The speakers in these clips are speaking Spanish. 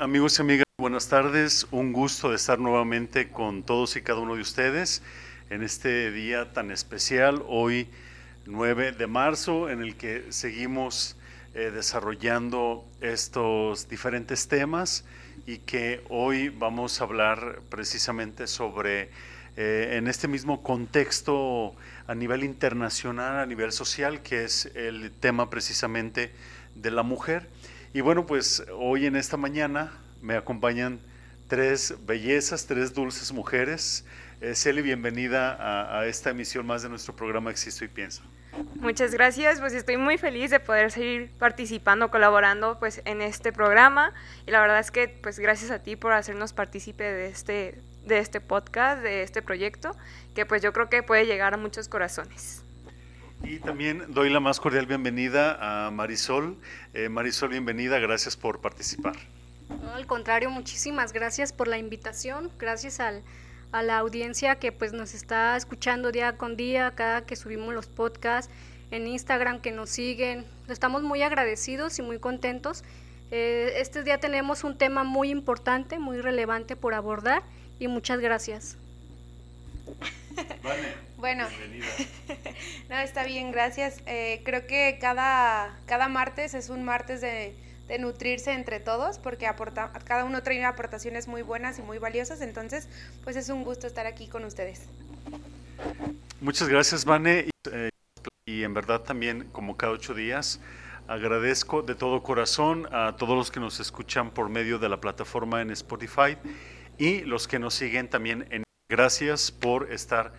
amigos y amigas? Buenas tardes, un gusto de estar nuevamente con todos y cada uno de ustedes en este día tan especial, hoy 9 de marzo, en el que seguimos eh, desarrollando estos diferentes temas y que hoy vamos a hablar precisamente sobre, eh, en este mismo contexto a nivel internacional, a nivel social, que es el tema precisamente de la mujer. Y bueno, pues hoy en esta mañana me acompañan tres bellezas, tres dulces mujeres. Eh, Celi, bienvenida a, esta emisión más de nuestro programa Existo y Pienso. Muchas gracias, pues estoy muy feliz de poder seguir participando, colaborando pues en este programa y la verdad es que pues gracias a ti por hacernos partícipe de este, de este podcast, de este proyecto, que pues yo creo que puede llegar a muchos corazones. Y también doy la más cordial bienvenida a Marisol. Eh, Marisol, bienvenida, gracias por participar. No, al contrario, muchísimas gracias por la invitación, gracias al, a la audiencia que pues nos está escuchando día con día, cada que subimos los podcasts en Instagram, que nos siguen. Estamos muy agradecidos y muy contentos. Eh, este día tenemos un tema muy importante, muy relevante por abordar y muchas gracias. Vale, bueno, no, está bien, gracias. Eh, creo que cada, cada martes es un martes de, de nutrirse entre todos porque aporta, cada uno trae aportaciones muy buenas y muy valiosas, entonces pues es un gusto estar aquí con ustedes. Muchas gracias, Vane. Y, eh, y en verdad también, como cada ocho días, agradezco de todo corazón a todos los que nos escuchan por medio de la plataforma en Spotify y los que nos siguen también en... Gracias por estar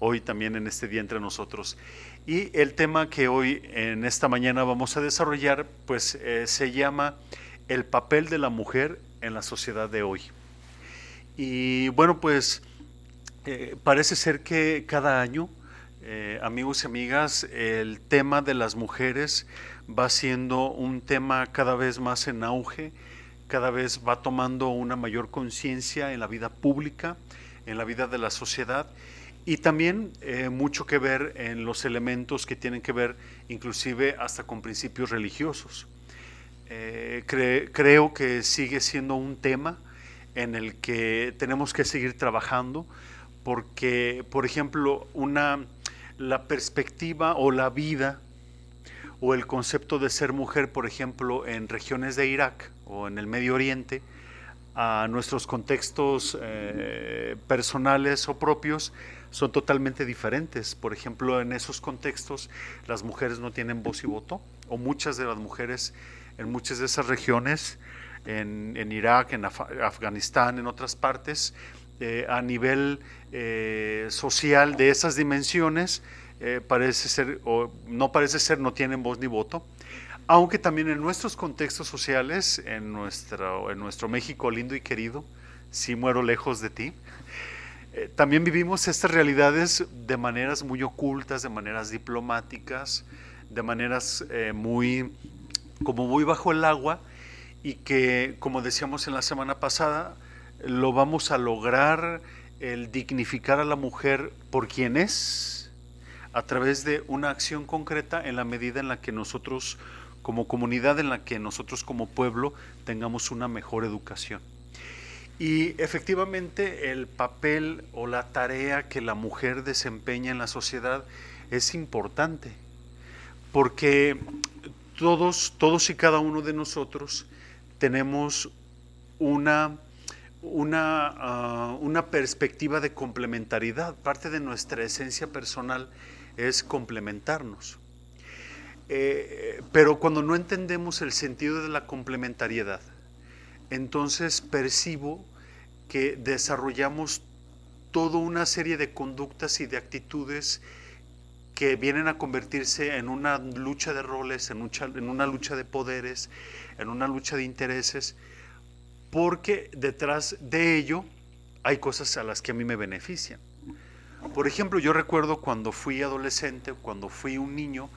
hoy también en este día entre nosotros. Y el tema que hoy en esta mañana vamos a desarrollar, pues eh, se llama el papel de la mujer en la sociedad de hoy. Y bueno, pues eh, parece ser que cada año, eh, amigos y amigas, el tema de las mujeres va siendo un tema cada vez más en auge, cada vez va tomando una mayor conciencia en la vida pública, en la vida de la sociedad y también eh, mucho que ver en los elementos que tienen que ver inclusive hasta con principios religiosos. Eh, cre creo que sigue siendo un tema en el que tenemos que seguir trabajando porque, por ejemplo, una, la perspectiva o la vida o el concepto de ser mujer, por ejemplo, en regiones de Irak o en el Medio Oriente, a nuestros contextos eh, personales o propios, son totalmente diferentes. Por ejemplo, en esos contextos las mujeres no tienen voz y voto, o muchas de las mujeres en muchas de esas regiones, en, en Irak, en Af Afganistán, en otras partes, eh, a nivel eh, social de esas dimensiones, eh, parece ser, o no parece ser, no tienen voz ni voto. Aunque también en nuestros contextos sociales, en nuestro, en nuestro México lindo y querido, si muero lejos de ti, eh, también vivimos estas realidades de maneras muy ocultas, de maneras diplomáticas, de maneras eh, muy, como muy bajo el agua y que, como decíamos en la semana pasada, lo vamos a lograr el dignificar a la mujer por quien es a través de una acción concreta en la medida en la que nosotros como comunidad, en la que nosotros como pueblo tengamos una mejor educación. Y efectivamente el papel o la tarea que la mujer desempeña en la sociedad es importante, porque todos, todos y cada uno de nosotros tenemos una, una, uh, una perspectiva de complementariedad. Parte de nuestra esencia personal es complementarnos. Eh, pero cuando no entendemos el sentido de la complementariedad, entonces percibo que desarrollamos toda una serie de conductas y de actitudes que vienen a convertirse en una lucha de roles, en, una lucha de poderes, en una lucha de intereses, porque detrás de ello hay cosas a las que a mí me benefician. Por ejemplo, yo recuerdo cuando fui adolescente, cuando fui un niño,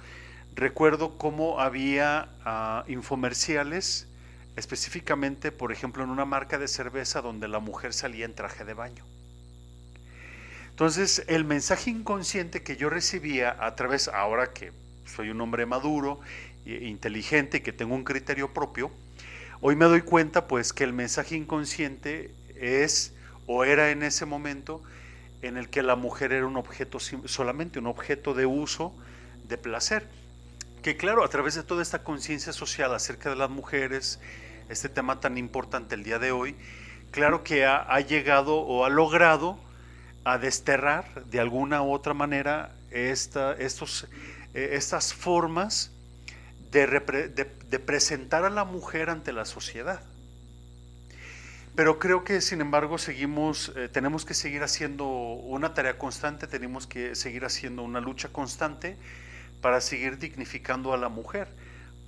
recuerdo cómo había uh, infomerciales específicamente, por ejemplo, en una marca de cerveza donde la mujer salía en traje de baño. Entonces, el mensaje inconsciente que yo recibía a través, ahora que soy un hombre maduro, inteligente, que tengo un criterio propio, Hoy me doy cuenta pues que el mensaje inconsciente es o era en ese momento en el que la mujer era un objeto solamente, un objeto de uso, de placer. Que claro, a través de toda esta conciencia social acerca de las mujeres, este tema tan importante el día de hoy, claro que ha, llegado o ha logrado a desterrar de alguna u otra manera esta, estos, eh, estas formas de, presentar a la mujer ante la sociedad. Pero creo que, sin embargo, seguimos, eh, tenemos que seguir haciendo una tarea constante, tenemos que seguir haciendo una lucha constante para seguir dignificando a la mujer,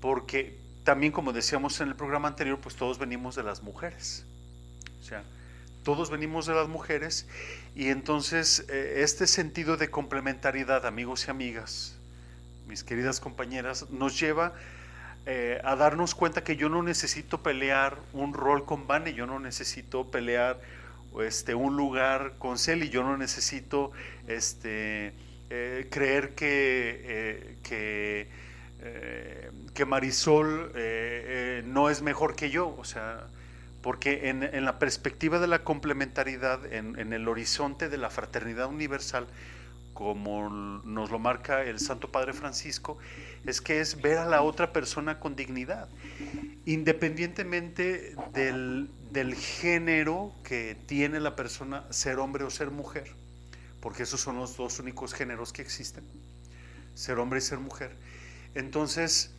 porque también, como decíamos en el programa anterior, pues todos venimos de las mujeres. O sea, todos venimos de las mujeres y entonces eh, este sentido de complementariedad, amigos y amigas, mis queridas compañeras, nos lleva eh, a darnos cuenta que yo no necesito pelear un rol con Vane, yo no necesito pelear este, un lugar con Celi, yo no necesito este, eh, creer que, eh, que, que, Marisol no es mejor que yo, o sea, porque en, en la perspectiva de la complementariedad, en, en el horizonte de la fraternidad universal, como nos lo marca el Santo Padre Francisco, es que es ver a la otra persona con dignidad, independientemente del, género que tiene la persona, ser hombre o ser mujer, porque esos son los dos únicos géneros que existen, ser hombre y ser mujer. Entonces,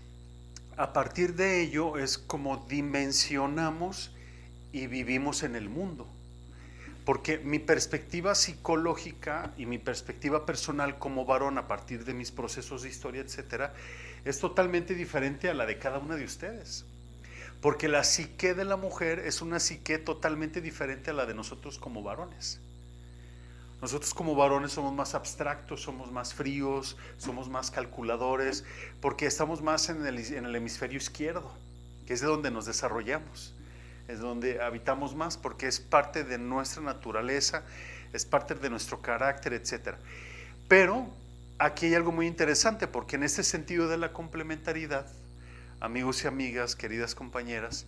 a partir de ello es como dimensionamos y vivimos en el mundo porque mi perspectiva psicológica y mi perspectiva personal como varón a partir de mis procesos de historia, etcétera, es totalmente diferente a la de cada una de ustedes. Porque la psique de la mujer es una psique totalmente diferente a la de nosotros como varones. Nosotros como varones somos más abstractos, somos más fríos, somos más calculadores, porque estamos más en el, en el hemisferio izquierdo, que es de donde nos desarrollamos es donde habitamos más porque es parte de nuestra naturaleza, es parte de nuestro carácter, etc. Pero aquí hay algo muy interesante porque en este sentido de la complementariedad, amigos y amigas, queridas compañeras,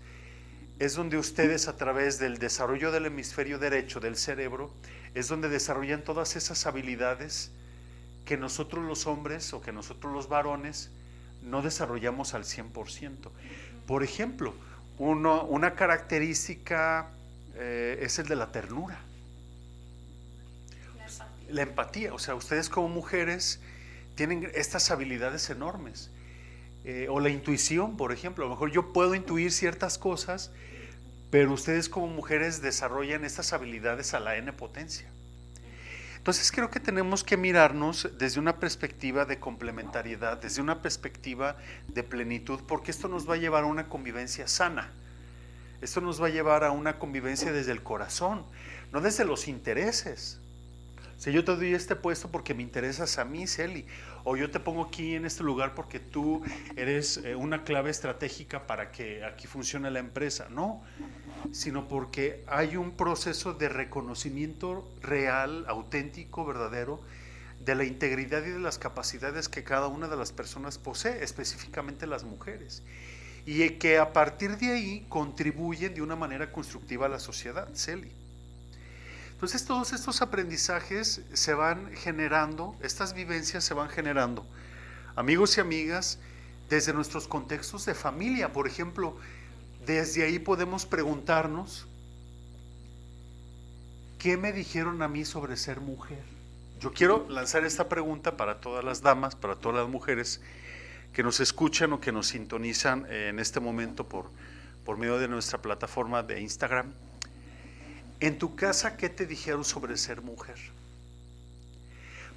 es donde ustedes a través del desarrollo del hemisferio derecho del cerebro, es donde desarrollan todas esas habilidades que nosotros los hombres o que nosotros los varones no desarrollamos al 100%. Por ejemplo, una característica eh, es el de la ternura. La empatía. O sea, ustedes como mujeres tienen estas habilidades enormes. Eh, o la intuición, por ejemplo. A lo mejor yo puedo intuir ciertas cosas, pero ustedes como mujeres desarrollan estas habilidades a la N potencia. Entonces creo que tenemos que mirarnos desde una perspectiva de complementariedad, desde una perspectiva de plenitud, porque esto nos va a llevar a una convivencia sana. Esto nos va a llevar a una convivencia desde el corazón, no desde los intereses. Si yo te doy este puesto porque me interesas a mí, Celi, o yo te pongo aquí en este lugar porque tú eres eh, una clave estratégica para que aquí funcione la empresa. No, sino porque hay un proceso de reconocimiento real, auténtico, verdadero, de la integridad y de las capacidades que cada una de las personas posee, específicamente las mujeres, y que a partir de ahí contribuyen de una manera constructiva a la sociedad, Celi. Entonces todos estos aprendizajes se van generando, estas vivencias se van generando, amigos y amigas, desde nuestros contextos de familia, por ejemplo, desde ahí podemos preguntarnos, ¿qué me dijeron a mí sobre ser mujer? Yo quiero lanzar esta pregunta para todas las damas, para todas las mujeres que nos escuchan o que nos sintonizan en este momento por, por medio de nuestra plataforma de Instagram. En tu casa, ¿qué te dijeron sobre ser mujer?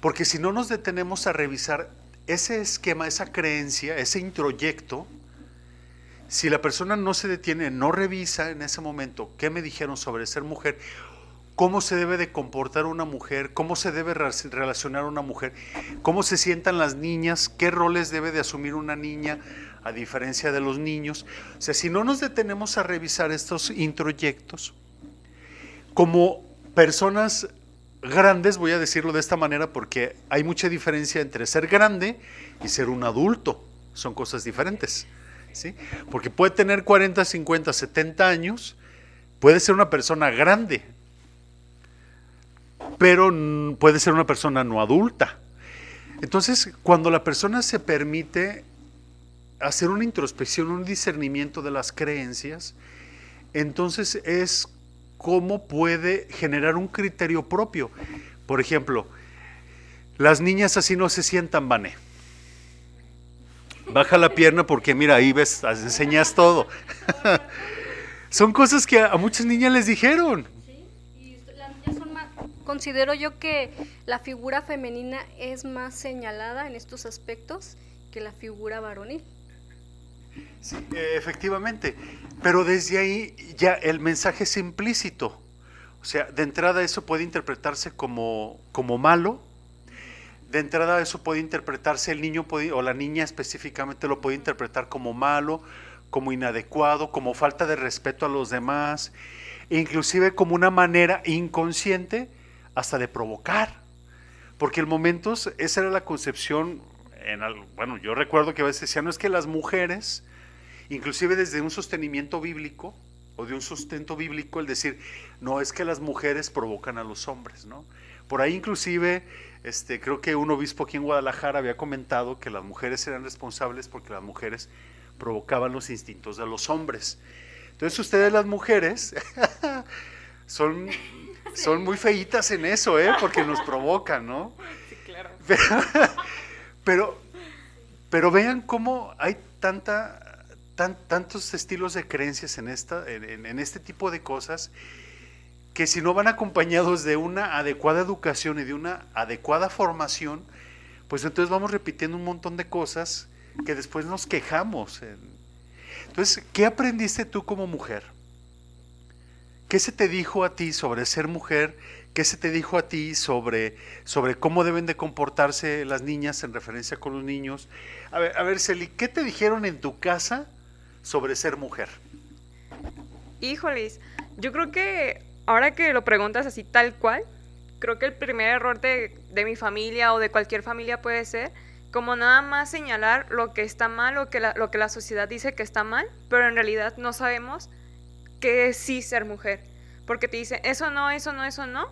Porque si no nos detenemos a revisar ese esquema, esa creencia, ese introyecto, si la persona no se detiene, no revisa en ese momento qué me dijeron sobre ser mujer, cómo se debe de comportar una mujer, cómo se debe relacionar una mujer, cómo se sientan las niñas, qué roles debe de asumir una niña a diferencia de los niños. O sea, si no nos detenemos a revisar estos introyectos, como personas grandes, voy a decirlo de esta manera porque hay mucha diferencia entre ser grande y ser un adulto, son cosas diferentes. ¿Sí? Porque puede tener 40, 50, 70 años, puede ser una persona grande, pero puede ser una persona no adulta. Entonces, cuando la persona se permite hacer una introspección, un discernimiento de las creencias, entonces es cómo puede generar un criterio propio. Por ejemplo, las niñas así no se sientan, Vané. Baja la pierna porque mira, ahí ves, enseñas todo. Son cosas que a muchas niñas les dijeron. considero yo que la figura femenina es más señalada en estos aspectos que la figura varonil. Sí, efectivamente. Pero desde ahí ya el mensaje es implícito. O sea, de entrada eso puede interpretarse como, como malo. De entrada eso puede interpretarse, el niño o la niña específicamente lo puede interpretar como malo, como inadecuado, como falta de respeto a los demás, inclusive como una manera inconsciente hasta de provocar. Porque el momentos, esa era la concepción, en, bueno, yo recuerdo que a veces decían, no es que las mujeres inclusive desde un sostenimiento bíblico o de un sustento bíblico, el decir, no es que las mujeres provocan a los hombres, ¿no? Por ahí inclusive, este, creo que un obispo aquí en Guadalajara había comentado que las mujeres eran responsables porque las mujeres provocaban los instintos de los hombres. Entonces ustedes las mujeres son, son muy feitas en eso, ¿eh? Porque nos provocan, ¿no? Sí, claro. pero, pero vean cómo hay tanta tantos estilos de creencias en, esta, en, este tipo de cosas que si no van acompañados de una adecuada educación y de una adecuada formación, pues entonces vamos repitiendo un montón de cosas que después nos quejamos. Entonces, ¿qué aprendiste tú como mujer? ¿Qué se te dijo a ti sobre ser mujer? ¿Qué se te dijo a ti sobre, sobre cómo deben de comportarse las niñas en referencia con los niños? A ver, a ver, Celi, ¿qué te dijeron en tu casa sobre ser mujer? Híjoles, yo creo que ahora que lo preguntas así tal cual, creo que el primer error de, mi familia o de cualquier familia puede ser como nada más señalar lo que está mal o que lo que la sociedad dice que está mal, pero en realidad no sabemos qué es sí ser mujer. Porque te dicen, eso no, eso no, eso no.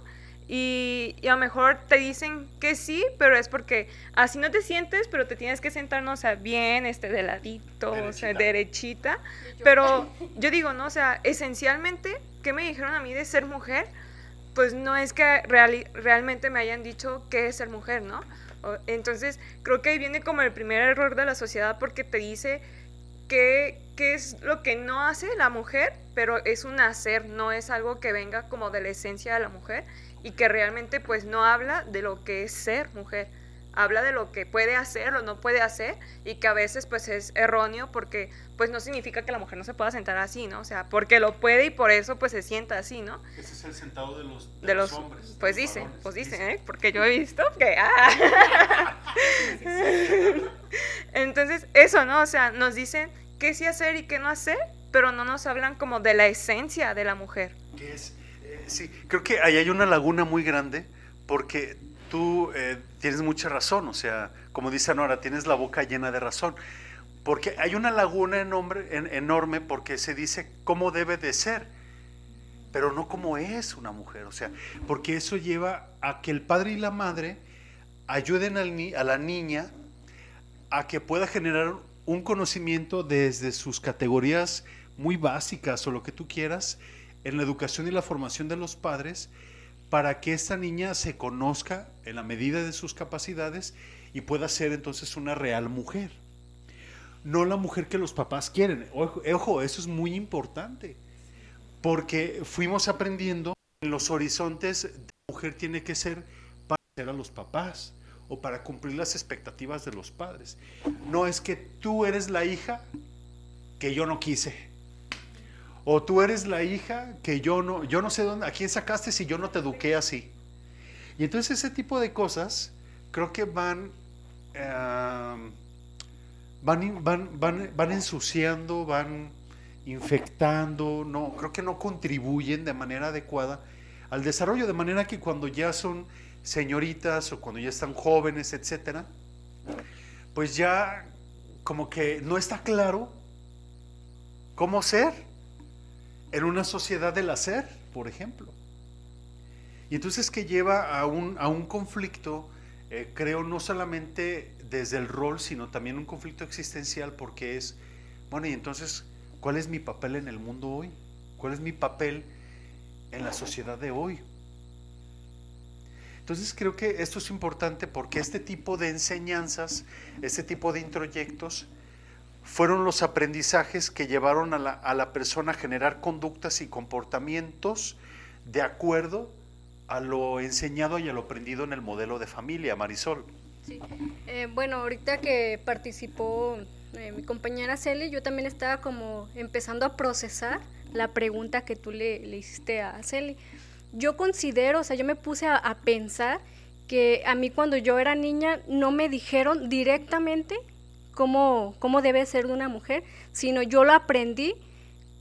Y, a lo mejor te dicen que sí, pero es porque así no te sientes, pero te tienes que sentar, o sea, bien, este, de ladito, derechita. o sea, derechita. Pero yo digo, ¿no? O sea, esencialmente, ¿qué me dijeron a mí de ser mujer? Pues no es que realmente me hayan dicho qué es ser mujer, ¿no? Entonces, creo que ahí viene como el primer error de la sociedad porque te dice qué, qué es lo que no hace la mujer, pero es un hacer, no es algo que venga como de la esencia de la mujer y que realmente pues no habla de lo que es ser mujer, habla de lo que puede hacer o no puede hacer y que a veces pues es erróneo porque pues no significa que la mujer no se pueda sentar así, ¿no? O sea, porque lo puede y por eso pues se sienta así, ¿no? Ese es el sentado de los, de, los, hombres. Pues dice, pues dice, ¿eh? Porque yo he visto que... Ah. Entonces, eso, ¿no? O sea, nos dicen qué sí hacer y qué no hacer, pero no nos hablan como de la esencia de la mujer. ¿Qué es? Sí, creo que ahí hay una laguna muy grande porque tú eh, tienes mucha razón, o sea, como dice Nora, tienes la boca llena de razón. Porque hay una laguna enorme porque se dice cómo debe de ser, pero no cómo es una mujer. O sea, porque eso lleva a que el padre y la madre ayuden a la niña a que pueda generar un conocimiento desde sus categorías muy básicas o lo que tú quieras en la educación y la formación de los padres para que esta niña se conozca en la medida de sus capacidades y pueda ser entonces una real mujer. No la mujer que los papás quieren. Ojo, eso es muy importante, porque fuimos aprendiendo en los horizontes de la mujer tiene que ser para ser a los papás o para cumplir las expectativas de los padres. No es que tú eres la hija que yo no quise o tú eres la hija que yo no, yo no sé dónde, a quién sacaste si yo no te eduqué así. Y entonces ese tipo de cosas creo que van, van, van, van, van ensuciando, van infectando, no, creo que no contribuyen de manera adecuada al desarrollo, de manera que cuando ya son señoritas o cuando ya están jóvenes, etcétera, pues ya como que no está claro cómo ser en una sociedad del hacer, por ejemplo. Y entonces que lleva a un, a un conflicto, eh, creo, no solamente desde el rol, sino también un conflicto existencial, porque es, bueno, y entonces, ¿cuál es mi papel en el mundo hoy? ¿Cuál es mi papel en la sociedad de hoy? Entonces creo que esto es importante porque este tipo de enseñanzas, este tipo de introyectos, fueron los aprendizajes que llevaron a la, a la persona a generar conductas y comportamientos de acuerdo a lo enseñado y a lo aprendido en el modelo de familia, Marisol. Eh, bueno, ahorita que participó eh, mi compañera Celi, yo también estaba como empezando a procesar la pregunta que tú le, le hiciste a Celi yo considero, o sea, yo me puse a, a, pensar que a mí cuando yo era niña no me dijeron directamente cómo, cómo debe ser una mujer, sino yo lo aprendí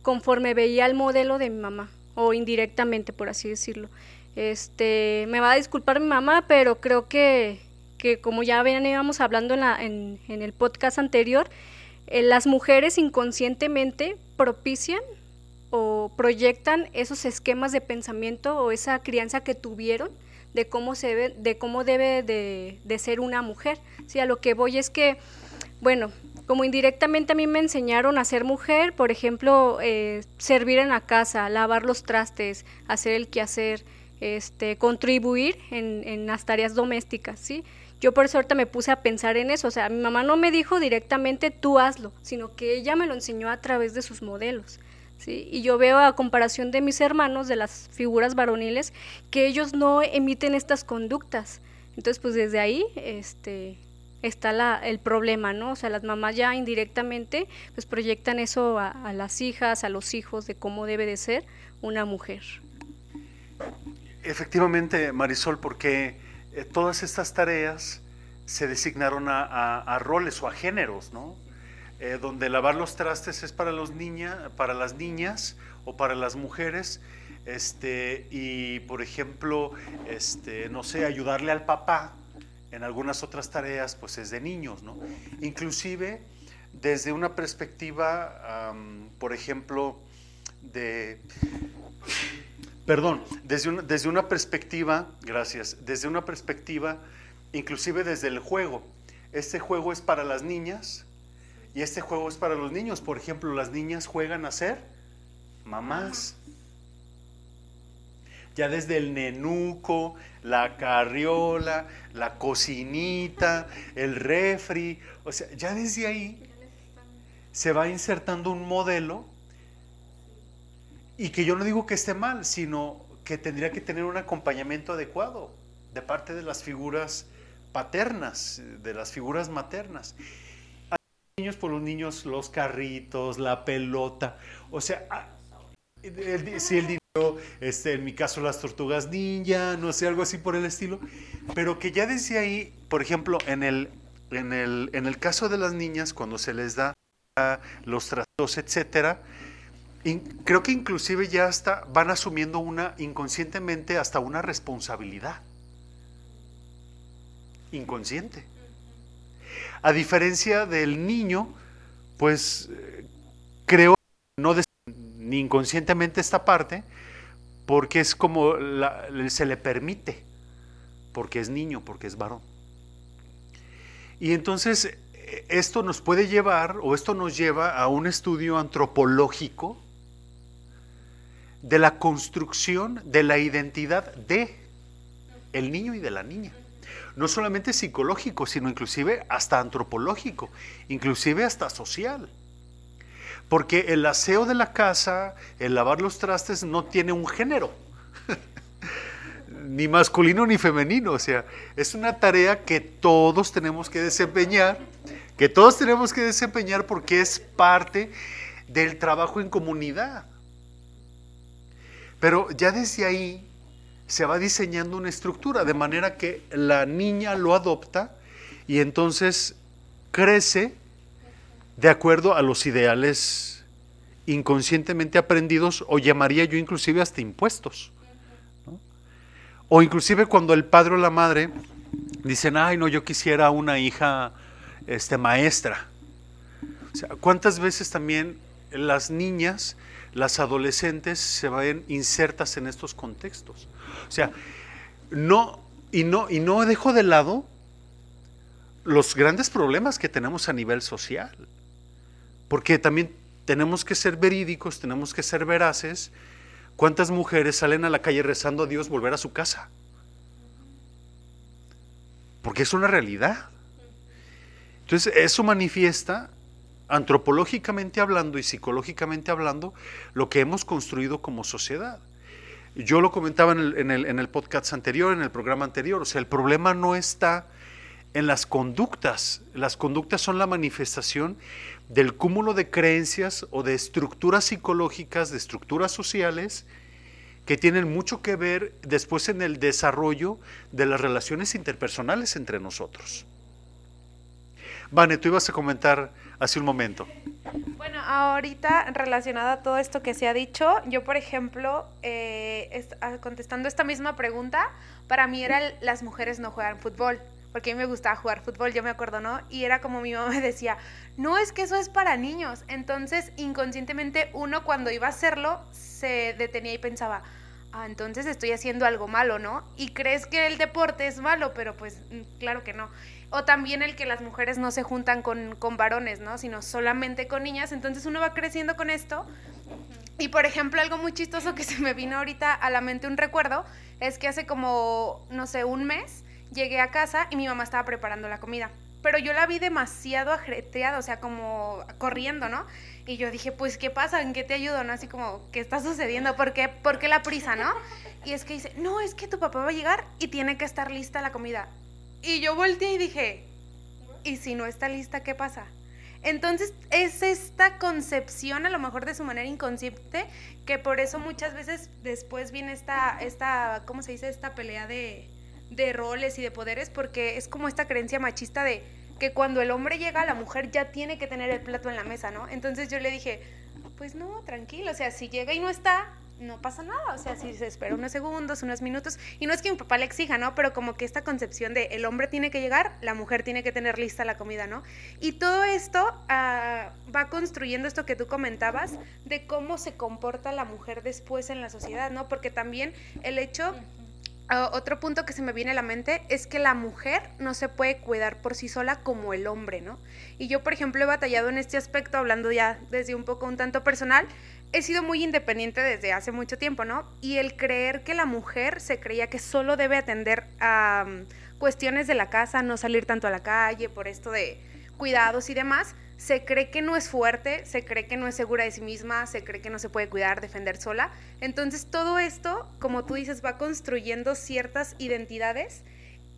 conforme veía el modelo de mi mamá, o indirectamente, por así decirlo. Este, me va a disculpar mi mamá, pero creo que, que como ya veníamos hablando en, la, en, en el podcast anterior, eh, las mujeres inconscientemente propician o proyectan esos esquemas de pensamiento o esa crianza que tuvieron de cómo se de cómo debe de, de ser una mujer. Sí, a lo que voy es que, bueno, como indirectamente a mí me enseñaron a ser mujer, por ejemplo, eh, servir en la casa, lavar los trastes, hacer el quehacer, este, contribuir en, en las tareas domésticas, ¿sí? Yo por eso ahorita me puse a pensar en eso, o sea, mi mamá no me dijo directamente tú hazlo, sino que ella me lo enseñó a través de sus modelos. ¿sí? Y yo veo a comparación de mis hermanos, de las figuras varoniles, que ellos no emiten estas conductas. Entonces, pues desde ahí este, está la, el problema, ¿no? O sea, las mamás ya indirectamente pues proyectan eso a, a las hijas, a los hijos, de cómo debe de ser una mujer. Efectivamente, Marisol, porque eh, todas estas tareas se designaron a, roles o a géneros, ¿no? eh, donde lavar los trastes es para, los niña, para las niñas o para las mujeres, este, y por ejemplo, este, no sé, ayudarle al papá en algunas otras tareas, pues es de niños, ¿no? Inclusive desde una perspectiva, por ejemplo, de... Perdón, desde una, desde una perspectiva, gracias, desde una perspectiva, inclusive desde el juego. Este juego es para las niñas, y este juego es para los niños. Por ejemplo, las niñas juegan a ser mamás. Ya desde el nenuco, la carriola, la cocinita, el refri, o sea, ya desde ahí se va insertando un modelo y que yo no digo que esté mal, sino que tendría que tener un acompañamiento adecuado de parte de las figuras paternas, de las figuras maternas. Niños por los niños, los carritos, la pelota, o sea, ah, si el dinero, este, en mi caso las tortugas ninja, no sé, algo así por el estilo, pero que ya desde ahí, por ejemplo, en el, en el, en el caso de las niñas, cuando se les da los tratos, etcétera, creo que inclusive ya hasta van asumiendo una, inconscientemente, hasta una responsabilidad. Inconsciente. A diferencia del niño, pues creo no ni inconscientemente esta parte, porque es como se le permite, porque es niño, porque es varón. Y entonces esto nos puede llevar, o esto nos lleva a un estudio antropológico de la construcción de la identidad de el niño y de la niña no solamente psicológico, sino inclusive hasta antropológico, inclusive hasta social. Porque el aseo de la casa, el lavar los trastes no tiene un género, ni masculino ni femenino, o sea, es una tarea que todos tenemos que desempeñar, que todos tenemos que desempeñar porque es parte del trabajo en comunidad. Pero ya desde ahí se va diseñando una estructura, de manera que la niña lo adopta y entonces crece de acuerdo a los ideales inconscientemente aprendidos o llamaría yo inclusive hasta impuestos. O inclusive cuando el padre o la madre dicen, ay no, yo quisiera una hija este, maestra. O sea, ¿cuántas veces también las niñas, las adolescentes se vayan insertas en estos contextos. O sea, no, y no, y no dejo de lado los grandes problemas que tenemos a nivel social. Porque también tenemos que ser verídicos, tenemos que ser veraces. ¿Cuántas mujeres salen a la calle rezando a Dios volver a su casa? Porque es una realidad. Entonces, eso manifiesta, antropológicamente hablando y psicológicamente hablando, lo que hemos construido como sociedad. Yo lo comentaba en el, en el, podcast anterior, en el programa anterior, o sea, el problema no está en las conductas. Las conductas son la manifestación del cúmulo de creencias o de estructuras psicológicas, de estructuras sociales, que tienen mucho que ver después en el desarrollo de las relaciones interpersonales entre nosotros. Vane, tú ibas a comentar hace un momento. Bueno, ahorita relacionado a todo esto que se ha dicho, yo por ejemplo, eh, ah, contestando esta misma pregunta, para mí era las mujeres no juegan fútbol porque a mí me gustaba jugar fútbol, yo me acuerdo, ¿no? Y era como mi mamá me decía, no, es que eso es para niños. Entonces, inconscientemente, uno cuando iba a hacerlo, se detenía y pensaba, ah, entonces estoy haciendo algo malo, ¿no? Y crees que el deporte es malo, pero pues mm, claro que no. O también el que las mujeres no se juntan con, con varones, ¿no? Sino solamente con niñas. Entonces uno va creciendo con esto. Y por ejemplo, algo muy chistoso que se me vino ahorita a la mente un recuerdo, es que hace como, no sé, un mes, llegué a casa y mi mamá estaba preparando la comida. Pero yo la vi demasiado ajetreada, o sea, como corriendo, ¿no? Y yo dije, pues, ¿qué pasa? ¿En qué te ayudo? ¿No? Así como, ¿qué está sucediendo? ¿Por qué, ¿Por qué la prisa, no? Y es que dice, no, es que tu papá va a llegar y tiene que estar lista la comida. Y yo volteé y dije, ¿y si no está lista, qué pasa? Entonces es esta concepción, a lo mejor de su manera inconsciente, que por eso muchas veces después viene esta, esta ¿cómo se dice? Esta pelea de, de roles y de poderes porque es como esta creencia machista de que cuando el hombre llega, la mujer ya tiene que tener el plato en la mesa, ¿no? Entonces yo le dije, pues no, tranquilo, o sea, si llega y no está, no pasa nada, o sea, si se espera unos segundos, unos minutos, y no es que mi papá le exija, ¿no? Pero como que esta concepción de el hombre tiene que llegar, la mujer tiene que tener lista la comida, ¿no? Y todo esto ah, va construyendo esto que tú comentabas de cómo se comporta la mujer después en la sociedad, ¿no? Porque también el hecho Ah, otro punto que se me viene a la mente es que la mujer no se puede cuidar por sí sola como el hombre, ¿no? Y yo, por ejemplo, he batallado en este aspecto, hablando ya desde un poco un tanto personal, he sido muy independiente desde hace mucho tiempo, ¿no? Y el creer que la mujer se creía que solo debe atender a mm, cuestiones de la casa, no salir tanto a la calle por esto de cuidados y demás, se cree que no es fuerte, se cree que no es segura de sí misma, se cree que no se puede cuidar, defender sola. Entonces todo esto, como tú dices, va construyendo ciertas identidades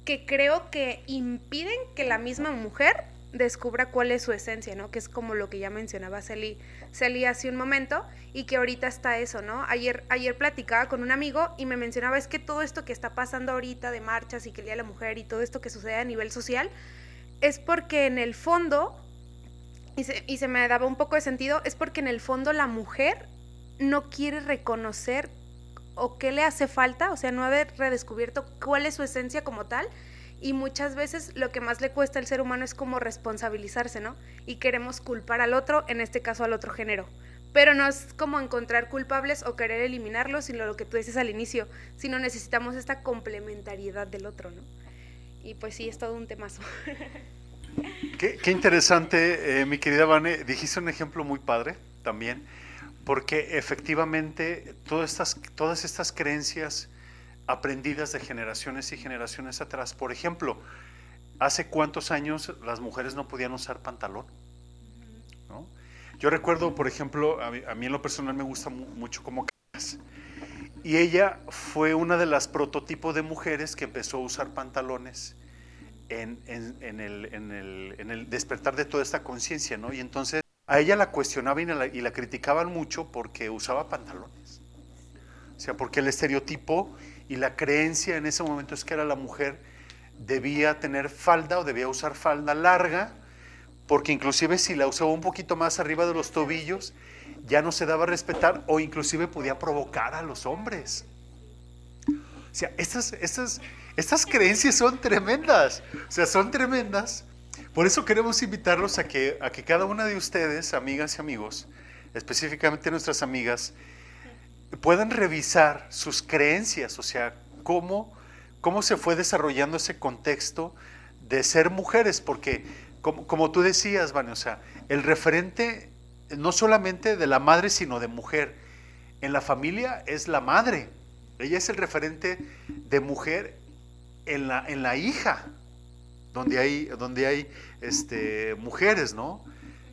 que creo que impiden que la misma mujer descubra cuál es su esencia, ¿no? Que es como lo que ya mencionaba Celi, Celi hace un momento y que ahorita está eso, ¿no? Ayer, ayer platicaba con un amigo y me mencionaba es que todo esto que está pasando ahorita de marchas y que el Día de la Mujer y todo esto que sucede a nivel social es porque en el fondo y se, y se me daba un poco de sentido, es porque en el fondo la mujer no quiere reconocer o qué le hace falta, o sea, no haber redescubierto cuál es su esencia como tal. Y muchas veces lo que más le cuesta al ser humano es como responsabilizarse, ¿no? Y queremos culpar al otro, en este caso al otro género. Pero no es como encontrar culpables o querer eliminarlos, sino lo que tú dices al inicio, sino necesitamos esta complementariedad del otro, ¿no? Y pues sí, es todo un temazo. Qué, interesante, eh, mi querida Vane. Dijiste un ejemplo muy padre también, porque efectivamente todas estas, todas estas creencias aprendidas de generaciones y generaciones atrás, por ejemplo, ¿hace cuántos años las mujeres no podían usar pantalón? Yo recuerdo, por ejemplo, a mí, en lo personal me gusta mucho como y ella fue una de las prototipos de mujeres que empezó a usar pantalones en, el, despertar de toda esta conciencia, ¿no? Y entonces a ella la cuestionaban y la, criticaban mucho porque usaba pantalones. O sea, porque el estereotipo y la creencia en ese momento es que era la mujer debía tener falda o debía usar falda larga, porque inclusive si la usaba un poquito más arriba de los tobillos, ya no se daba a respetar o inclusive podía provocar a los hombres. O sea, estas, estas, estas creencias son tremendas, o sea, son tremendas. Por eso queremos invitarlos a que, a que cada una de ustedes, amigas y amigos, específicamente nuestras amigas, puedan revisar sus creencias, o sea, cómo, cómo se fue desarrollando ese contexto de ser mujeres, porque como, como tú decías, Vane, o sea, el referente no solamente de la madre, sino de mujer. En la familia es la madre. Ella es el referente de mujer en la, en la hija, donde hay, donde hay este, mujeres, ¿no?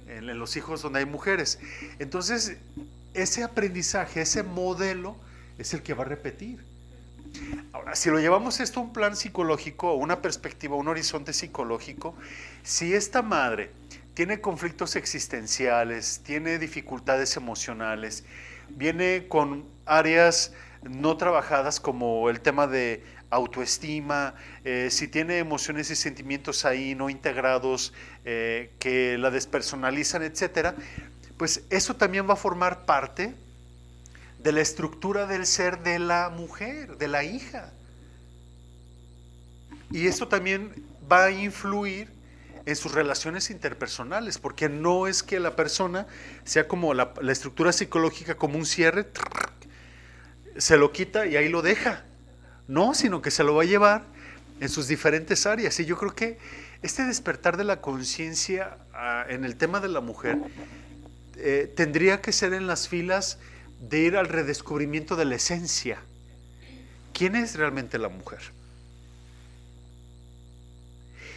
En, en los hijos donde hay mujeres. Entonces, ese aprendizaje, ese modelo, es el que va a repetir. Ahora, si lo llevamos esto a un plan psicológico, una perspectiva, un horizonte psicológico, si esta madre tiene conflictos existenciales, tiene dificultades emocionales, viene con áreas no trabajadas como el tema de autoestima, eh, si tiene emociones y sentimientos ahí no integrados eh, que la despersonalizan, etcétera, pues eso también va a formar parte de la estructura del ser de la mujer, de la hija. Y esto también va a influir en sus relaciones interpersonales, porque no es que la persona sea como la, estructura psicológica, como un cierre, se lo quita y ahí lo deja. No, sino que se lo va a llevar en sus diferentes áreas. Y yo creo que este despertar de la conciencia ah, en el tema de la mujer eh, tendría que ser en las filas de ir al redescubrimiento de la esencia. ¿Quién es realmente la mujer?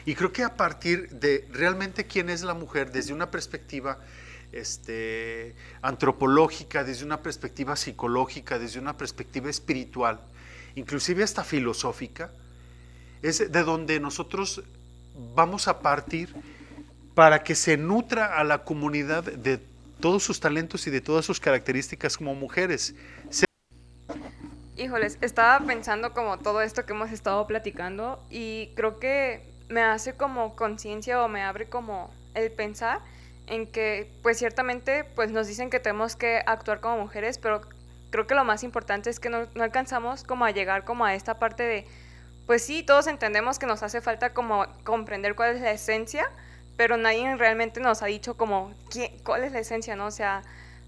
Y creo que a partir de realmente quién es la mujer desde una perspectiva este, antropológica, desde una perspectiva psicológica, desde una perspectiva espiritual, inclusive hasta filosófica, es de donde nosotros vamos a partir para que se nutra a la comunidad de todos sus talentos y de todas sus características como mujeres. Híjoles, estaba pensando como todo esto que hemos estado platicando y creo que me hace como conciencia o me abre como el pensar en que pues ciertamente pues nos dicen que tenemos que actuar como mujeres, pero creo que lo más importante es que no, no, alcanzamos como a llegar como a esta parte de pues sí, todos entendemos que nos hace falta como comprender cuál es la esencia, pero nadie realmente nos ha dicho como ¿quién, cuál es la esencia, ¿no? O sea,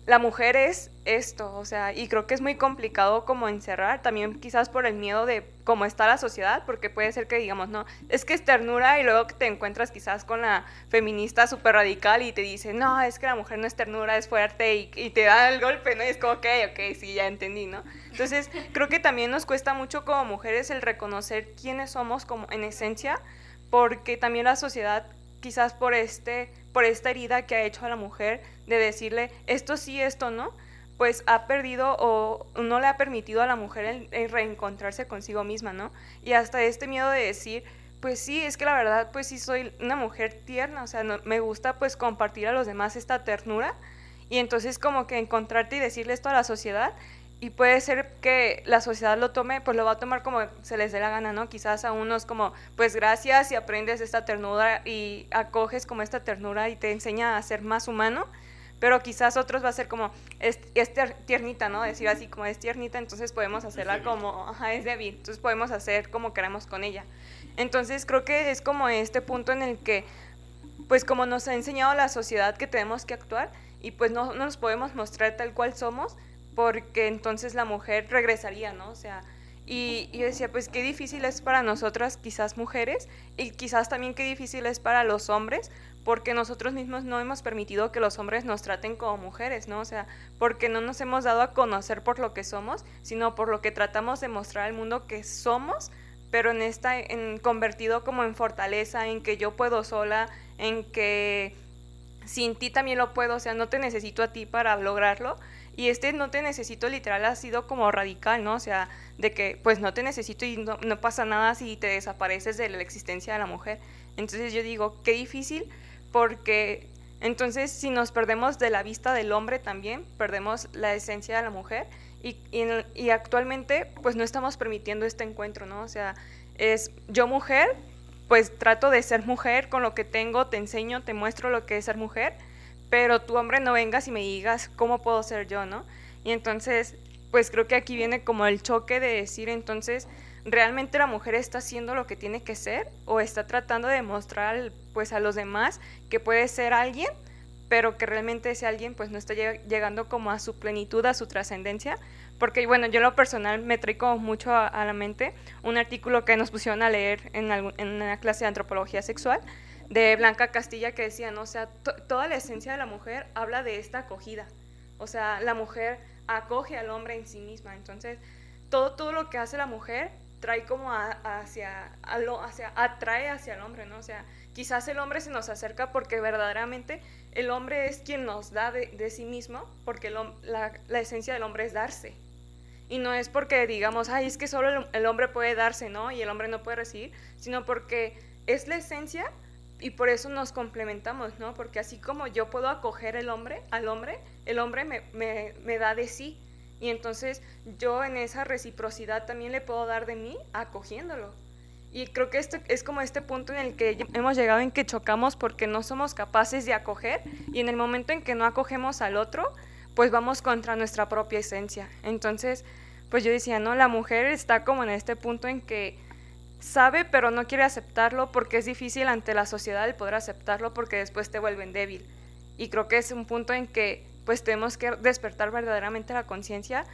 la mujer es esto, o sea, y creo que es muy complicado como encerrar, también quizás por el miedo de cómo está la sociedad, porque puede ser que digamos, no, es que es ternura y luego te encuentras quizás con la feminista súper radical y te dice, no, es que la mujer no es ternura, es fuerte y, y, te da el golpe, ¿no? Y es como, ok, ok, sí, ya entendí, ¿no? Entonces, creo que también nos cuesta mucho como mujeres el reconocer quiénes somos como en esencia, porque también la sociedad quizás por este por esta herida que ha hecho a la mujer de decirle esto sí, esto no, pues ha perdido o no le ha permitido a la mujer reencontrarse consigo misma, ¿no? Y hasta este miedo de decir, pues sí, es que la verdad, pues sí soy una mujer tierna, o sea, no, me gusta pues compartir a los demás esta ternura y entonces como que encontrarte y decirle esto a la sociedad y puede ser que la sociedad lo tome, pues lo va a tomar como se les dé la gana, ¿no? Quizás a unos como, pues gracias y aprendes esta ternura y acoges como esta ternura y te enseña a ser más humano, pero quizás otros va a ser como, es, es tiernita, ¿no? Decir así como es tiernita, entonces podemos hacerla es como, ajá, es débil, entonces podemos hacer como queramos con ella. Entonces creo que es como este punto en el que, pues como nos ha enseñado la sociedad que tenemos que actuar y pues no, no nos podemos mostrar tal cual somos, porque entonces la mujer regresaría, ¿no? O sea, y, yo decía, pues qué difícil es para nosotras, quizás mujeres, y quizás también qué difícil es para los hombres, porque nosotros mismos no hemos permitido que los hombres nos traten como mujeres, ¿no? O sea, porque no nos hemos dado a conocer por lo que somos, sino por lo que tratamos de mostrar al mundo que somos, pero en esta, en convertido como en fortaleza, en que yo puedo sola, en que sin ti también lo puedo, o sea, no te necesito a ti para lograrlo. Y este no te necesito literal ha sido como radical, ¿no? O sea, de que pues no te necesito y no, pasa nada si te desapareces de la existencia de la mujer. Entonces yo digo, qué difícil, porque entonces si nos perdemos de la vista del hombre también, perdemos la esencia de la mujer. Y, y, y actualmente pues no estamos permitiendo este encuentro, ¿no? O sea, es yo mujer, pues trato de ser mujer con lo que tengo, te enseño, te muestro lo que es ser mujer pero tu hombre no vengas y me digas cómo puedo ser yo, ¿no? Y entonces, pues creo que aquí viene como el choque de decir entonces, ¿realmente la mujer está haciendo lo que tiene que ser o está tratando de demostrar pues a los demás que puede ser alguien, pero que realmente ese alguien pues no está llegando como a su plenitud, a su trascendencia, porque bueno, yo lo personal me traigo mucho a, la mente un artículo que nos pusieron a leer en, en una clase de antropología sexual de Blanca Castilla que decía, ¿no? o sea, toda la esencia de la mujer habla de esta acogida, o sea, la mujer acoge al hombre en sí misma, entonces todo, todo lo que hace la mujer trae como hacia, hacia, atrae hacia el hombre, ¿no? O sea, quizás el hombre se nos acerca porque verdaderamente el hombre es quien nos da de, sí mismo, porque la, la, esencia del hombre es darse. Y no es porque digamos, ay, es que solo el, hombre puede darse, ¿no? Y el hombre no puede recibir, sino porque es la esencia y por eso nos complementamos, ¿no? Porque así como yo puedo acoger el hombre, al hombre, el hombre me, me, me da de sí. Y entonces yo en esa reciprocidad también le puedo dar de mí acogiéndolo. Y creo que esto es como este punto en el que hemos llegado en que chocamos porque no somos capaces de acoger y en el momento en que no acogemos al otro, pues vamos contra nuestra propia esencia. Entonces, pues yo decía, no, la mujer está como en este punto en que sabe pero no quiere aceptarlo porque es difícil ante la sociedad el poder aceptarlo porque después te vuelven débil. Y creo que es un punto en que pues tenemos que despertar verdaderamente la conciencia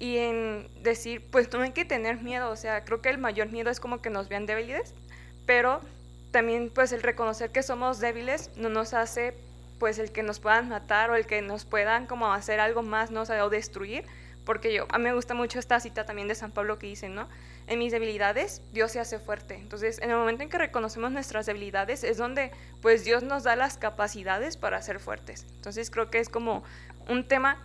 y en decir, pues no hay que tener miedo, o sea, creo que el mayor miedo es como que nos vean débiles, pero también pues el reconocer que somos débiles no nos hace pues el que nos puedan matar o el que nos puedan como hacer algo más, ¿no? O, o destruir, porque yo, a mí me gusta mucho esta cita también de San Pablo que dice, ¿no? En mis debilidades Dios se hace fuerte. Entonces, en el momento en que reconocemos nuestras debilidades es donde pues Dios nos da las capacidades para ser fuertes. Entonces, creo que es como un tema